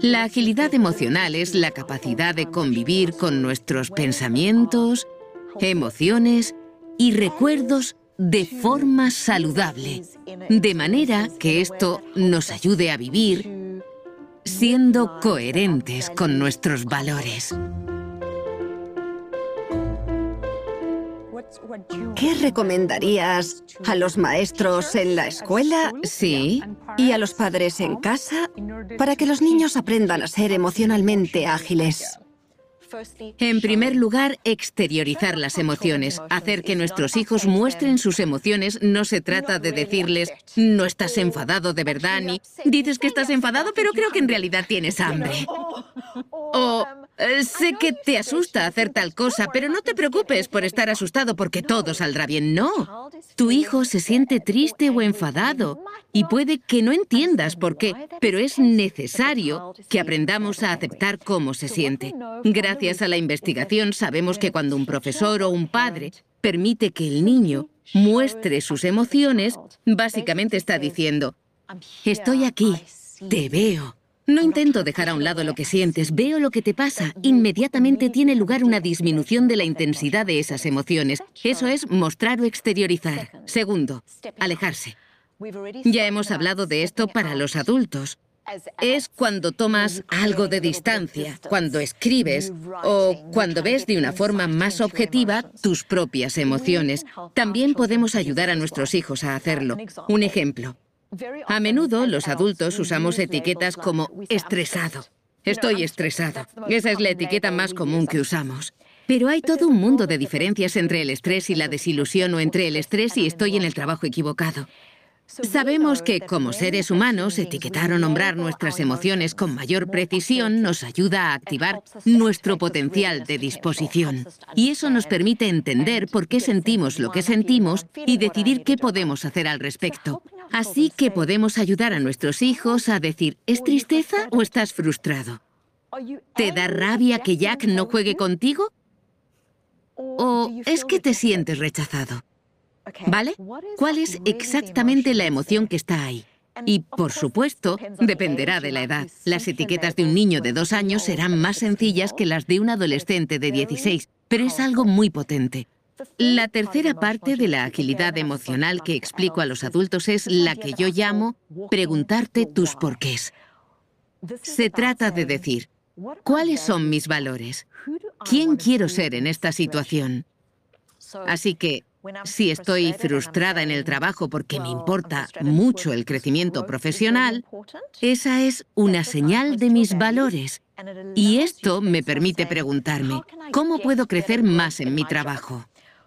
La agilidad emocional es la capacidad de convivir con nuestros pensamientos, emociones y recuerdos de forma saludable, de manera que esto nos ayude a vivir siendo coherentes con nuestros valores. ¿Qué recomendarías a los maestros en la escuela Sí, y a los padres en casa para que los niños aprendan a ser emocionalmente ágiles? En primer lugar, exteriorizar las emociones, hacer que nuestros hijos muestren sus emociones. No se trata de decirles, no estás enfadado de verdad, ni dices que estás enfadado, pero creo que en realidad tienes hambre. O "Eh, sé que te asusta hacer tal cosa, pero no te preocupes por estar asustado porque todo saldrá bien. No. Tu hijo se siente triste o enfadado y puede que no entiendas por qué, pero es necesario que aprendamos a aceptar cómo se siente. Gracias a la investigación sabemos que cuando un profesor o un padre permite que el niño muestre sus emociones, básicamente está diciendo, estoy aquí, te veo. No intento dejar a un lado lo que sientes, veo lo que te pasa. Inmediatamente tiene lugar una disminución de la intensidad de esas emociones. Eso es mostrar o exteriorizar. Segundo, alejarse. Ya hemos hablado de esto para los adultos. Es cuando tomas algo de distancia, cuando escribes o cuando ves de una forma más objetiva tus propias emociones. También podemos ayudar a nuestros hijos a hacerlo. Un ejemplo. A menudo los adultos usamos etiquetas como estresado. Estoy estresado. Esa es la etiqueta más común que usamos. Pero hay todo un mundo de diferencias entre el estrés y la desilusión o entre el estrés y estoy en el trabajo equivocado. Sabemos que como seres humanos, etiquetar o nombrar nuestras emociones con mayor precisión nos ayuda a activar nuestro potencial de disposición. Y eso nos permite entender por qué sentimos lo que sentimos y decidir qué podemos hacer al respecto. Así que podemos ayudar a nuestros hijos a decir, ¿es tristeza o estás frustrado? ¿Te da rabia que Jack no juegue contigo? ¿O es que te sientes rechazado? ¿Vale? ¿Cuál es exactamente la emoción que está ahí? Y, por supuesto, dependerá de la edad. Las etiquetas de un niño de dos años serán más sencillas que las de un adolescente de 16, pero es algo muy potente. La tercera parte de la agilidad emocional que explico a los adultos es la que yo llamo preguntarte tus porqués. Se trata de decir, ¿cuáles son mis valores? ¿Quién quiero ser en esta situación? Así que, si estoy frustrada en el trabajo porque me importa mucho el crecimiento profesional, esa es una señal de mis valores. Y esto me permite preguntarme, ¿cómo puedo crecer más en mi trabajo?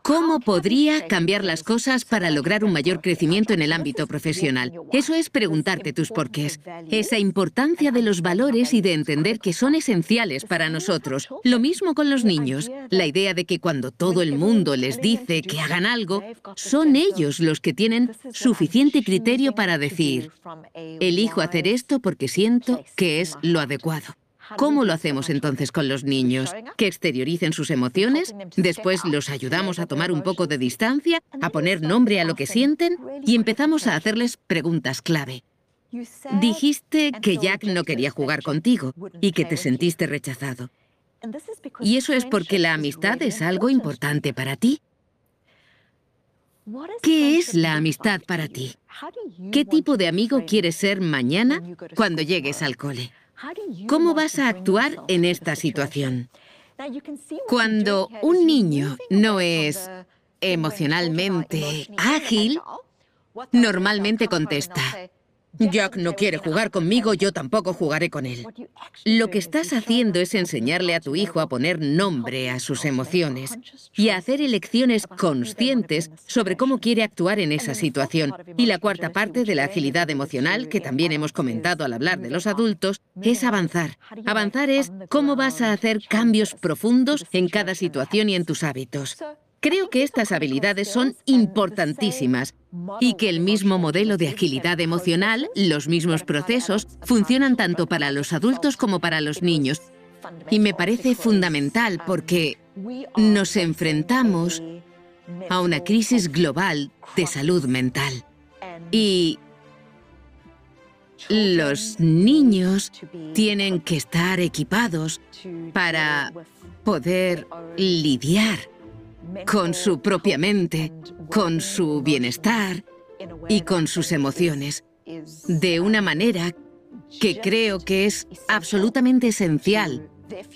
¿Cómo podría cambiar las cosas para lograr un mayor crecimiento en el ámbito profesional? Eso es preguntarte tus porqués. Esa importancia de los valores y de entender que son esenciales para nosotros. Lo mismo con los niños. La idea de que cuando todo el mundo les dice que hagan algo, son ellos los que tienen suficiente criterio para decir, elijo hacer esto porque siento que es lo adecuado. ¿Cómo lo hacemos entonces con los niños? Que exterioricen sus emociones, después los ayudamos a tomar un poco de distancia, a poner nombre a lo que sienten y empezamos a hacerles preguntas clave. Dijiste que Jack no quería jugar contigo y que te sentiste rechazado. Y eso es porque la amistad es algo importante para ti. ¿Qué es la amistad para ti? ¿Qué tipo de amigo quieres ser mañana cuando llegues al cole? ¿Cómo vas a actuar en esta situación? Cuando un niño no es emocionalmente ágil, normalmente contesta, Jack no quiere jugar conmigo, yo tampoco jugaré con él. Lo que estás haciendo es enseñarle a tu hijo a poner nombre a sus emociones y a hacer elecciones conscientes sobre cómo quiere actuar en esa situación. Y la cuarta parte de la agilidad emocional, que también hemos comentado al hablar de los adultos, es avanzar. Avanzar es cómo vas a hacer cambios profundos en cada situación y en tus hábitos. Creo que estas habilidades son importantísimas y que el mismo modelo de agilidad emocional, los mismos procesos, funcionan tanto para los adultos como para los niños. Y me parece fundamental porque nos enfrentamos a una crisis global de salud mental. Y los niños tienen que estar equipados para poder lidiar con su propia mente, con su bienestar y con sus emociones, de una manera que creo que es absolutamente esencial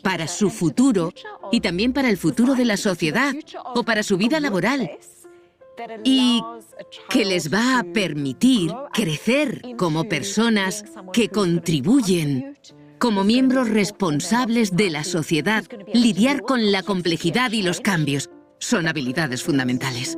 para su futuro y también para el futuro de la sociedad o para su vida laboral y que les va a permitir crecer como personas que contribuyen como miembros responsables de la sociedad, lidiar con la complejidad y los cambios. Son habilidades fundamentales.